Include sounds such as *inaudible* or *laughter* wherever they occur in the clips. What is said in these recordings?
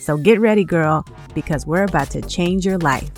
So get ready, girl, because we're about to change your life.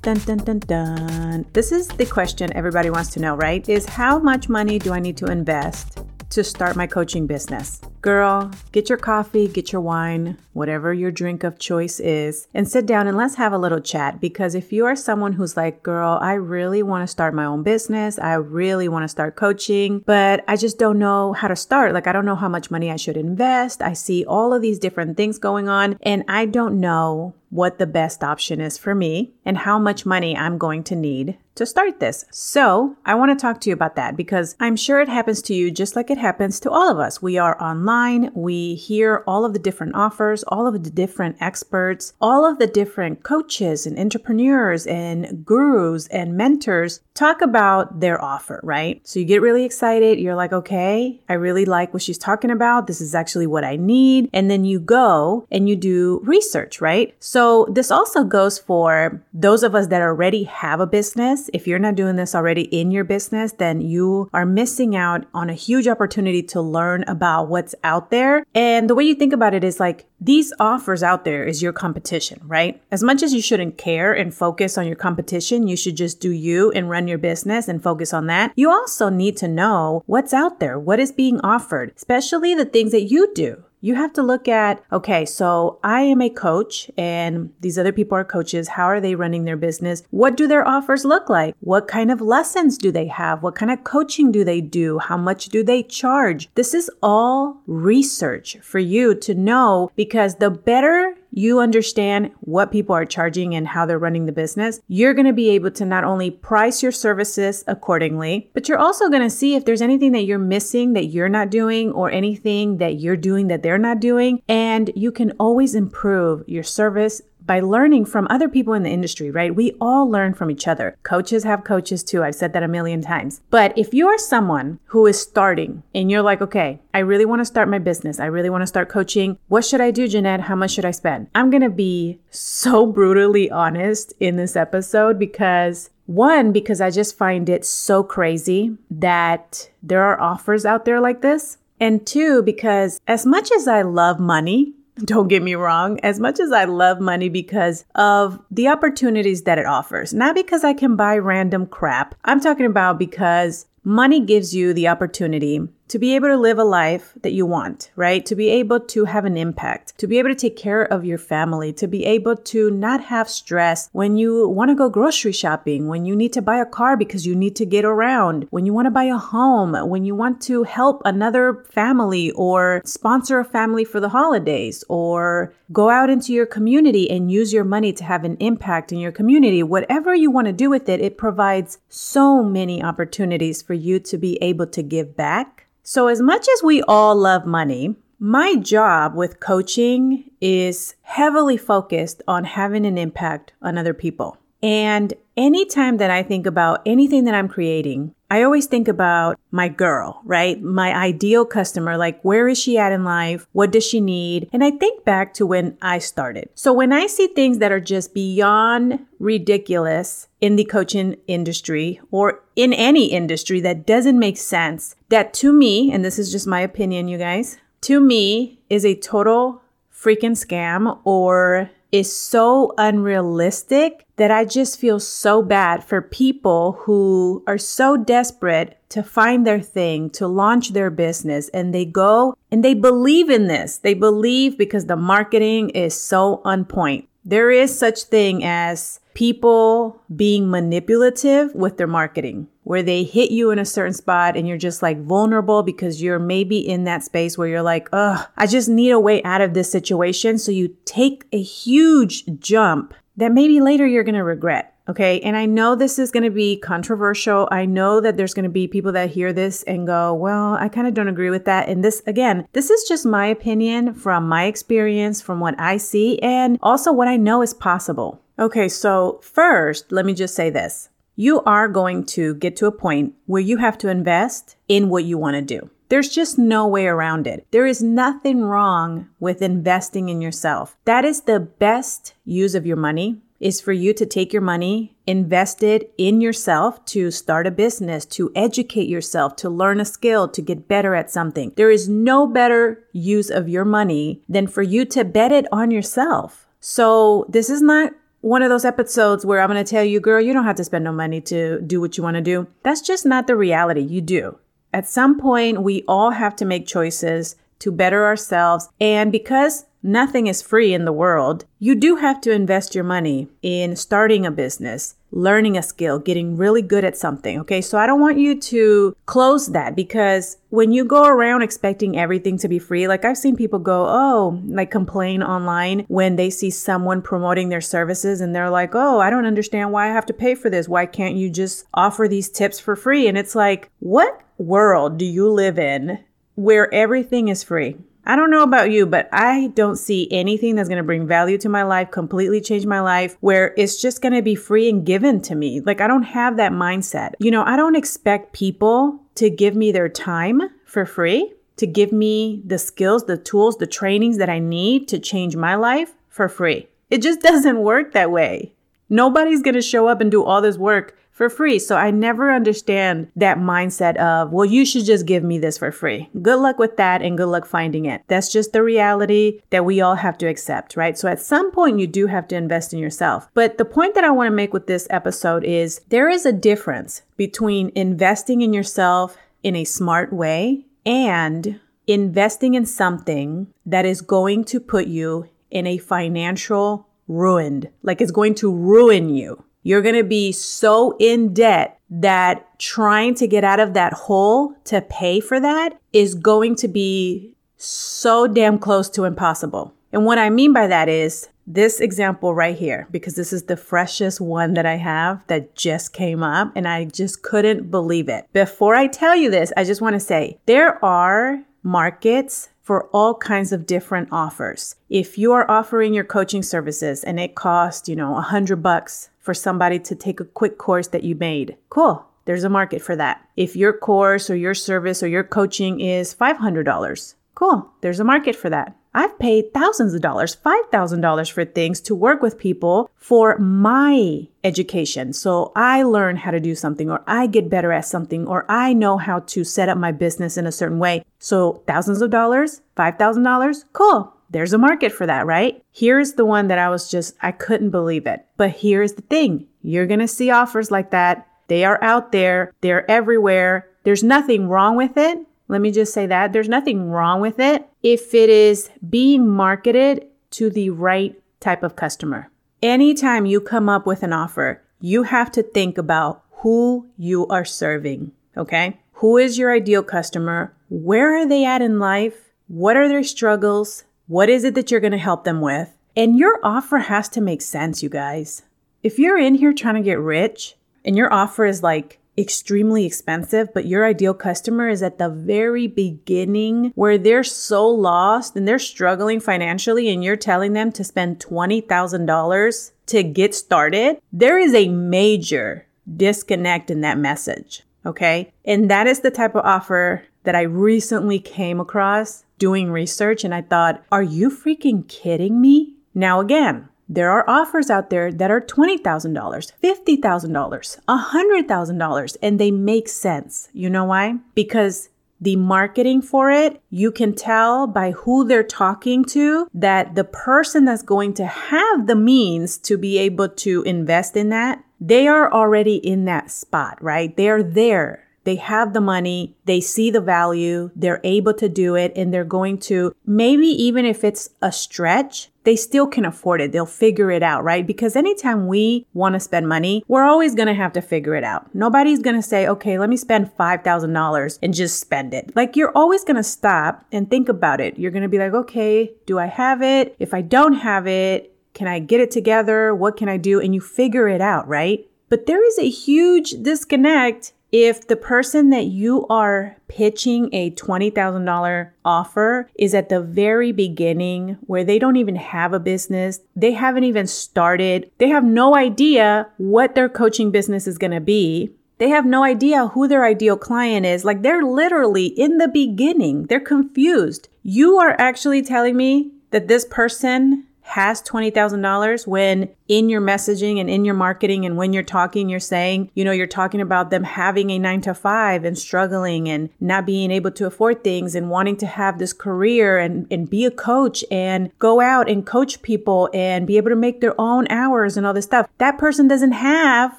Dun, dun, dun, dun. This is the question everybody wants to know, right? Is how much money do I need to invest to start my coaching business? Girl, get your coffee, get your wine, whatever your drink of choice is, and sit down and let's have a little chat. Because if you are someone who's like, girl, I really want to start my own business, I really want to start coaching, but I just don't know how to start. Like, I don't know how much money I should invest. I see all of these different things going on, and I don't know what the best option is for me and how much money I'm going to need to start this. So, I want to talk to you about that because I'm sure it happens to you just like it happens to all of us. We are online, we hear all of the different offers, all of the different experts, all of the different coaches and entrepreneurs and gurus and mentors talk about their offer, right? So, you get really excited. You're like, okay, I really like what she's talking about. This is actually what I need. And then you go and you do research, right? So, this also goes for those of us that already have a business. If you're not doing this already in your business, then you are missing out on a huge opportunity to learn about what's out there. And the way you think about it is like these offers out there is your competition, right? As much as you shouldn't care and focus on your competition, you should just do you and run your business and focus on that. You also need to know what's out there, what is being offered, especially the things that you do. You have to look at, okay, so I am a coach and these other people are coaches. How are they running their business? What do their offers look like? What kind of lessons do they have? What kind of coaching do they do? How much do they charge? This is all research for you to know because the better you understand what people are charging and how they're running the business, you're going to be able to not only price your services accordingly, but you're also going to see if there's anything that you're missing that you're not doing or anything that you're doing that they're not doing. And you can always improve your service by learning from other people in the industry, right? We all learn from each other. Coaches have coaches too. I've said that a million times. But if you're someone who is starting and you're like, okay, I really want to start my business. I really want to start coaching. What should I do, Jeanette? How much should I spend? I'm going to be so *laughs* brutally honest in this episode because one, because I just find it so crazy that there are offers out there like this. And two, because as much as I love money, don't get me wrong, as much as I love money because of the opportunities that it offers, not because I can buy random crap. I'm talking about because money gives you the opportunity to be able to live a life that you want, right? To be able to have an impact, to be able to take care of your family, to be able to not have stress when you want to go grocery shopping, when you need to buy a car because you need to get around, when you want to buy a home, when you want to help another family or sponsor a family for the holidays or go out into your community and use your money to have an impact in your community. Whatever you want to do with it, it provides so many opportunities for you to be able to give back so, as much as we all love money, my job with coaching is heavily focused on having an impact on other people. And anytime that I think about anything that I'm creating, I always think about my girl, right? My ideal customer. Like, where is she at in life? What does she need? And I think back to when I started. So when I see things that are just beyond ridiculous in the coaching industry or in any industry that doesn't make sense, that to me, and this is just my opinion, you guys, to me is a total freaking scam or is so unrealistic that I just feel so bad for people who are so desperate to find their thing, to launch their business, and they go and they believe in this. They believe because the marketing is so on point. There is such thing as people being manipulative with their marketing where they hit you in a certain spot and you're just like vulnerable because you're maybe in that space where you're like, ugh, I just need a way out of this situation. So you take a huge jump that maybe later you're going to regret. Okay. And I know this is going to be controversial. I know that there's going to be people that hear this and go, well, I kind of don't agree with that. And this, again, this is just my opinion from my experience, from what I see, and also what I know is possible. Okay. So, first, let me just say this you are going to get to a point where you have to invest in what you want to do. There's just no way around it. There is nothing wrong with investing in yourself. That is the best use of your money is for you to take your money, invest it in yourself to start a business, to educate yourself, to learn a skill, to get better at something. There is no better use of your money than for you to bet it on yourself. So this is not one of those episodes where I'm going to tell you, girl, you don't have to spend no money to do what you want to do. That's just not the reality. You do. At some point, we all have to make choices to better ourselves. And because nothing is free in the world, you do have to invest your money in starting a business, learning a skill, getting really good at something. Okay. So I don't want you to close that because when you go around expecting everything to be free, like I've seen people go, oh, like complain online when they see someone promoting their services and they're like, oh, I don't understand why I have to pay for this. Why can't you just offer these tips for free? And it's like, what world do you live in where everything is free? I don't know about you, but I don't see anything that's going to bring value to my life, completely change my life, where it's just going to be free and given to me. Like, I don't have that mindset. You know, I don't expect people to give me their time for free, to give me the skills, the tools, the trainings that I need to change my life for free. It just *laughs* doesn't work that way. Nobody's going to show up and do all this work for free. So I never understand that mindset of, well, you should just give me this for free. Good luck with that and good luck finding it. That's just the reality that we all have to accept, right? So at some point, you do have to invest in yourself. But the point that I want to make with this episode is there is a difference between investing in yourself in a smart way and investing in something that is going to put you in a financial ruined, like it's going to ruin you. You're going to be so in debt that trying to get out of that hole to pay for that is going to be so damn close to impossible. And what I mean by that is this example right here, because this is the freshest one that I have that just came up and I just couldn't believe it. Before I tell you this, I just want to say there are markets for all kinds of different offers. If you are offering your coaching services and it costs, you know, a hundred bucks for somebody to take a quick course that you made, cool. There's a market for that. If your course or your service or your coaching is $500, cool. There's a market for that. I've paid thousands of dollars, $5,000 for things to work with people for my education. So I learn how to do something, or I get better at something, or I know how to set up my business in a certain way. So thousands of dollars, $5,000, cool. There's a market for that, right? Here's the one that I was just, I couldn't believe it. But here's the thing you're to see offers like that. They are out there, they're everywhere. There's nothing wrong with it. Let me just say that there's nothing wrong with it if it is being marketed to the right type of customer. Anytime you come up with an offer, you have to think about who you are serving. Okay. Who is your ideal customer? Where are they at in life? What are their struggles? What is it that you're going to help them with? And your offer has to make sense, you guys. If you're in here trying to get rich and your offer is like extremely expensive, but your ideal customer is at the very beginning where they're so lost and they're struggling financially, and you're telling them to spend $20,000 to get started, there is a major disconnect in that message. Okay. And that is the type of offer that I recently came across doing research. And I thought, are you freaking kidding me? Now, again, there are offers out there that are $20,000, $50,000, $100,000, and they make sense. You know why? Because the marketing for it, you can tell by who they're talking to that the person that's going to have the means to be able to invest in that, they are already in that spot, right? They're there. They have the money, they see the value, they're able to do it, and they're going to maybe even if it's a stretch, they still can afford it. They'll figure it out, right? Because anytime we want to spend money, we're always going to have to figure it out. Nobody's going to say, okay, let me spend $5,000 and just spend it. Like you're always going to stop and think about it. You're going to be like, okay, do I have it? If I don't have it, Can I get it together? What can I do? And you figure it out, right? But there is a huge disconnect if the person that you are pitching a $20,000 offer is at the very beginning where they don't even have a business, they haven't even started, they have no idea what their coaching business is going to be. They have no idea who their ideal client is. Like they're literally in the beginning, they're confused. You are actually telling me that this person has $20,000 when in your messaging and in your marketing and when you're talking, you're saying, you know, you're talking about them having a nine to five and struggling and not being able to afford things and wanting to have this career and, and be a coach and go out and coach people and be able to make their own hours and all this stuff. That person doesn't have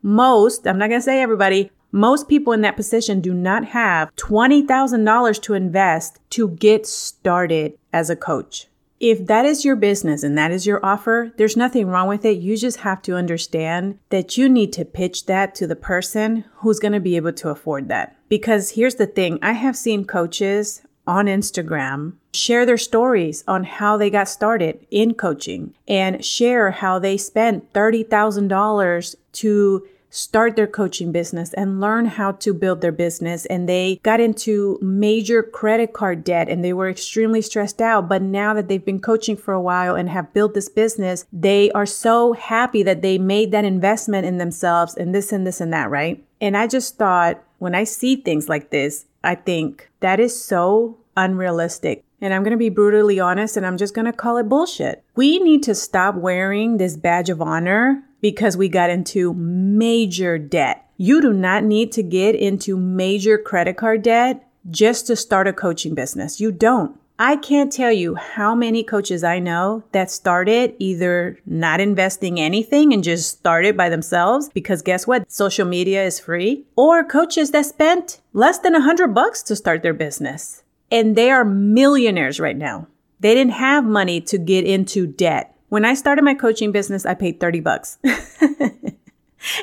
most, I'm not going to say everybody, most people in that position do not have $20,000 to invest to get started as a coach. If that is your business and that is your offer, there's nothing wrong with it. You just have to understand that you need to pitch that to the person who's going to be able to afford that. Because here's the thing I have seen coaches on Instagram share their stories on how they got started in coaching and share how they spent $30,000 to start their coaching business and learn how to build their business. And they got into major credit card debt and they were extremely stressed out. But now that they've been coaching for a while and have built this business, they are so happy that they made that investment in themselves and this and this and that, right? And I just thought when I see things like this, I think that is so unrealistic. And I'm going to be brutally honest and I'm just going to call it bullshit. We need to stop wearing this badge of honor because we got into major debt. You do not need to get into major credit card debt just to start a coaching business. You don't. I can't tell you how many coaches I know that started either not investing anything and just started by themselves because guess what? Social media is free or coaches that spent less than a hundred bucks to start their business and they are millionaires right now. They didn't have money to get into debt. When I started my coaching business, I paid 30 bucks. *laughs*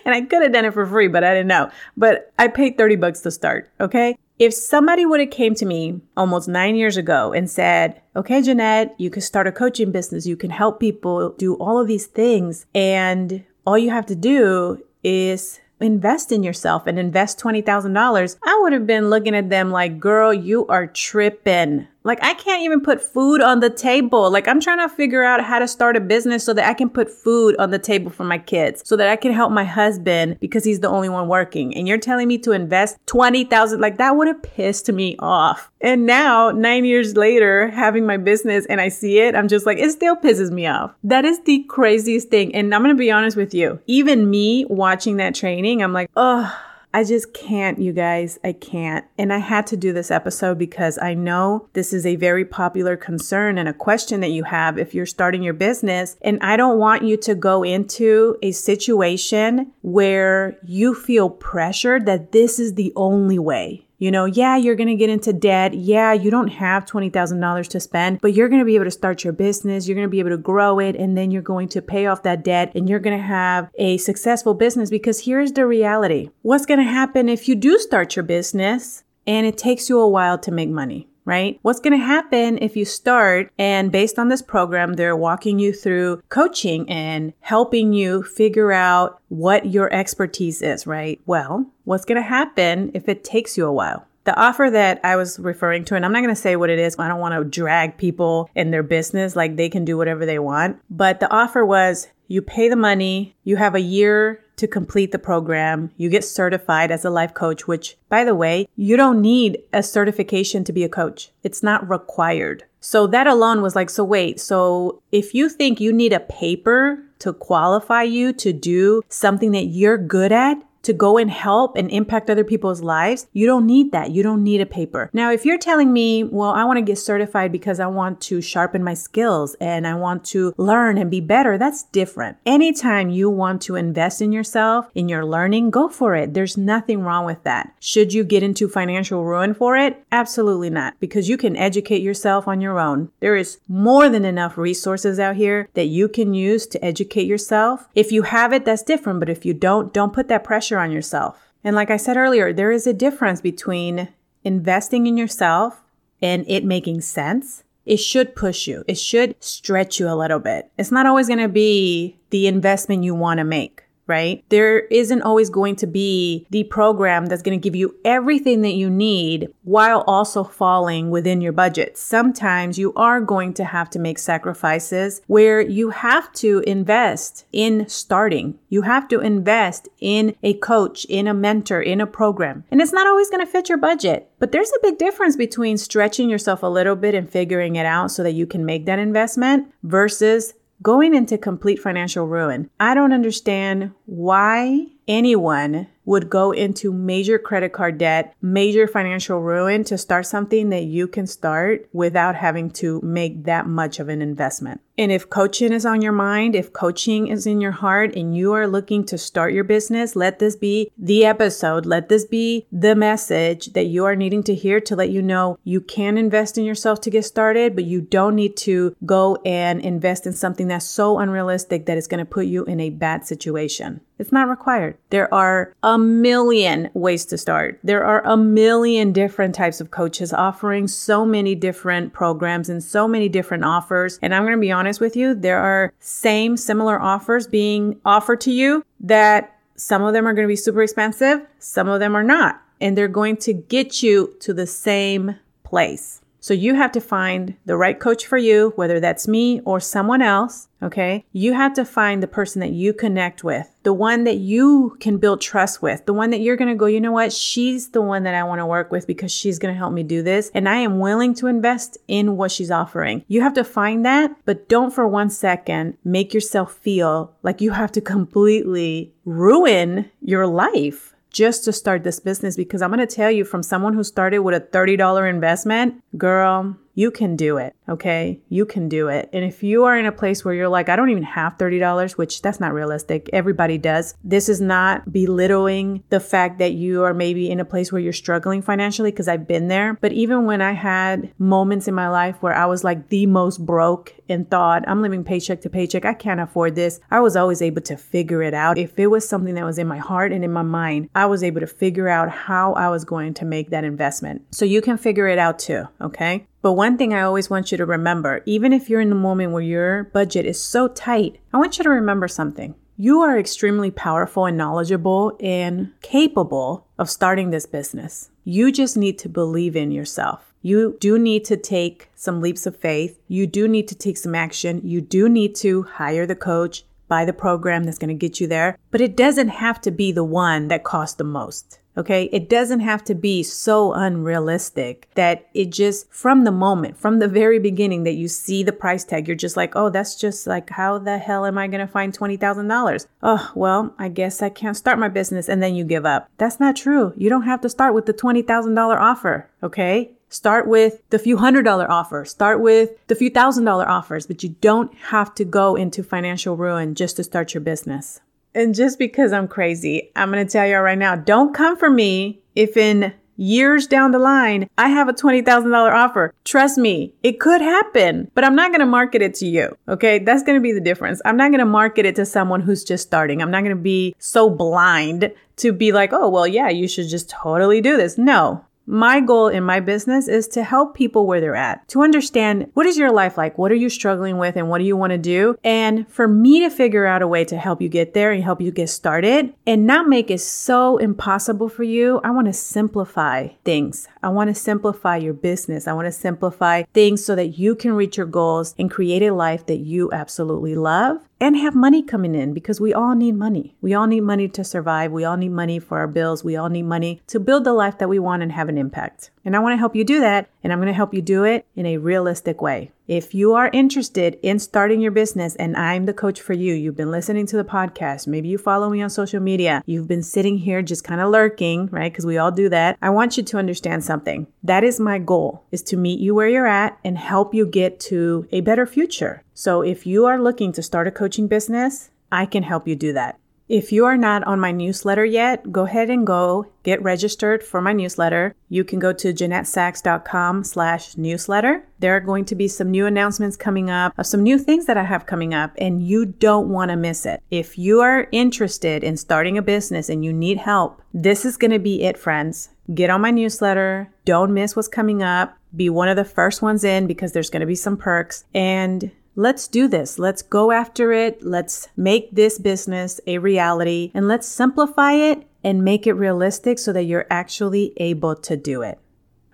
and I could have done it for free, but I didn't know. But I paid 30 bucks to start, okay? If somebody would have came to me almost 9 years ago and said, "Okay, Jeanette, you can start a coaching business, you can help people do all of these things, and all you have to do is invest in yourself and invest $20,000, I would have been looking at them like, girl, you are tripping. Like, I can't even put food on the table. Like, I'm trying to figure out how to start a business so that I can put food on the table for my kids, so that I can help my husband because he's the only one working. And you're telling me to invest 20,000, like, that would have pissed me off. And now, nine years later, having my business and I see it, I'm just like, it still pisses me off. That is the craziest thing. And I'm going to be honest with you, even me watching that training, I'm like, oh, I just can't, you guys. I can't. And I had to do this episode because I know this is a very popular concern and a question that you have if you're starting your business. And I don't want you to go into a situation where you feel pressured that this is the only way. You know, yeah, you're going to get into debt. Yeah, you don't have $20,000 to spend, but you're going to be able to start your business. You're going to be able to grow it. And then you're going to pay off that debt and you're going to have a successful business because here's the reality. What's going to happen if you do start your business and it takes you a while to make money? Right? What's going to happen if you start and based on this program, they're walking you through coaching and helping you figure out what your expertise is, right? Well, what's going to happen if it takes you a while? The offer that I was referring to, and I'm not going to say what it is, I don't want to drag people in their business like they can do whatever they want. But the offer was you pay the money, you have a year to complete the program. You get certified as a life coach, which, by the way, you don't need a certification to be a coach. It's not required. So that alone was like, so wait, so if you think you need a paper to qualify you to do something that you're good at, to go and help and impact other people's lives, you don't need that. You don't need a paper. Now, if you're telling me, well, I want to get certified because I want to sharpen my skills and I want to learn and be better, that's different. Anytime you want to invest in yourself, in your learning, go for it. There's nothing wrong with that. Should you get into financial ruin for it? Absolutely not, because you can educate yourself on your own. There is more than enough resources out here that you can use to educate yourself. If you have it, that's different, but if you don't, don't put that pressure pressure on yourself. And like I said earlier, there is a difference between investing in yourself and it making sense it should push you. It should stretch you a little bit. It's not always going to be the investment you want to make right? There isn't always going to be the program that's going to give you everything that you need while also falling within your budget. Sometimes you are going to have to make sacrifices where you have to invest in starting. You have to invest in a coach, in a mentor, in a program. And it's not always going to fit your budget. But there's a big difference between stretching yourself a little bit and figuring it out so that you can make that investment versus going into complete financial ruin. I don't understand why anyone would go into major credit card debt, major financial ruin to start something that you can start without having to make that much of an investment. And if coaching is on your mind, if coaching is in your heart and you are looking to start your business, let this be the episode. Let this be the message that you are needing to hear to let you know you can invest in yourself to get started, but you don't need to go and invest in something that's so unrealistic that it's going to put you in a bad situation. It's not required. There are a million ways to start. There are a million different types of coaches offering so many different programs and so many different offers. And I'm going to be honest with you, there are same similar offers being offered to you that some of them are going to be super expensive, some of them are not. And they're going to get you to the same place. So you have to find the right coach for you, whether that's me or someone else. Okay. You have to find the person that you connect with, the one that you can build trust with, the one that you're going to go, you know what? She's the one that I want to work with because she's going to help me do this. And I am willing to invest in what she's offering. You have to find that, but don't for one second make yourself feel like you have to completely ruin your life just to start this business because I'm going to tell you from someone who started with a $30 investment, girl, you can do it. Okay. You can do it. And if you are in a place where you're like, I don't even have $30, which that's not realistic. Everybody does. This is not belittling the fact that you are maybe in a place where you're struggling financially because I've been there. But even when I had moments in my life where I was like the most broke and thought, I'm living paycheck to paycheck, I can't afford this, I was always able to figure it out. If it was something that was in my heart and in my mind, I was able to figure out how I was going to make that investment. So you can figure it out too. Okay. But one thing I always want you to remember, even if you're in the moment where your budget is so tight, I want you to remember something. You are extremely powerful and knowledgeable and capable of starting this business. You just need to believe in yourself. You do need to take some leaps of faith. You do need to take some action. You do need to hire the coach, buy the program that's going to get you there. But it doesn't have to be the one that costs the most. Okay. It doesn't have to be so unrealistic that it just from the moment, from the very beginning that you see the price tag, you're just like, oh, that's just like, how the hell am I going to find $20,000? Oh, well, I guess I can't start my business. And then you give up. That's not true. You don't have to start with the $20,000 offer. Okay. Start with the few hundred dollar offers. Start with the few thousand dollar offers, but you don't have to go into financial ruin just to start your business. And just because I'm crazy, I'm going to tell y'all right now don't come for me if in years down the line I have a $20,000 offer. Trust me, it could happen, but I'm not going to market it to you. Okay. That's going to be the difference. I'm not going to market it to someone who's just starting. I'm not going to be so blind to be like, oh, well, yeah, you should just totally do this. No, my goal in my business is to help people where they're at, to understand what is your life like? What are you struggling with and what do you want to do? And for me to figure out a way to help you get there and help you get started and not make it so impossible for you, I want to simplify things. I want to simplify your business. I want to simplify things so that you can reach your goals and create a life that you absolutely love and have money coming in because we all need money. We all need money to survive. We all need money for our bills. We all need money to build the life that we want and have an impact. And I want to help you do that. And I'm going to help you do it in a realistic way. If you are interested in starting your business and I'm the coach for you, you've been listening to the podcast, maybe you follow me on social media, you've been sitting here just kind of lurking, right? Because we all do that. I want you to understand something. That is my goal is to meet you where you're at and help you get to a better future. So if you are looking to start a coaching business, I can help you do that. If you are not on my newsletter yet, go ahead and go get registered for my newsletter. You can go to JeanetteSachs.com slash newsletter. There are going to be some new announcements coming up of some new things that I have coming up and you don't want to miss it. If you are interested in starting a business and you need help, this is going to be it, friends. Get on my newsletter. Don't miss what's coming up. be one of the first ones in because there's going to be some perks. And Let's do this. Let's go after it. Let's make this business a reality and let's simplify it and make it realistic so that you're actually able to do it.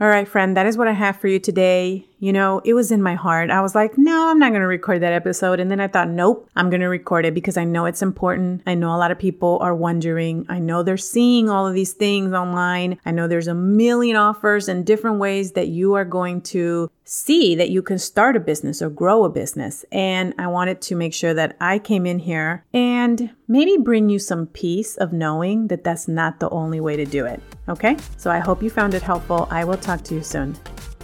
All right, friend, that is what I have for you today. You know, it was in my heart. I was like, no, I'm not going to record that episode. And then I thought, nope, I'm going to record it because I know it's important. I know a lot of people are wondering. I know they're seeing all of these things online. I know there's a million offers and different ways that you are going to see that you can start a business or grow a business. And I wanted to make sure that I came in here and maybe bring you some peace of knowing that that's not the only way to do it. Okay? So I hope you found it helpful. I will talk to you soon.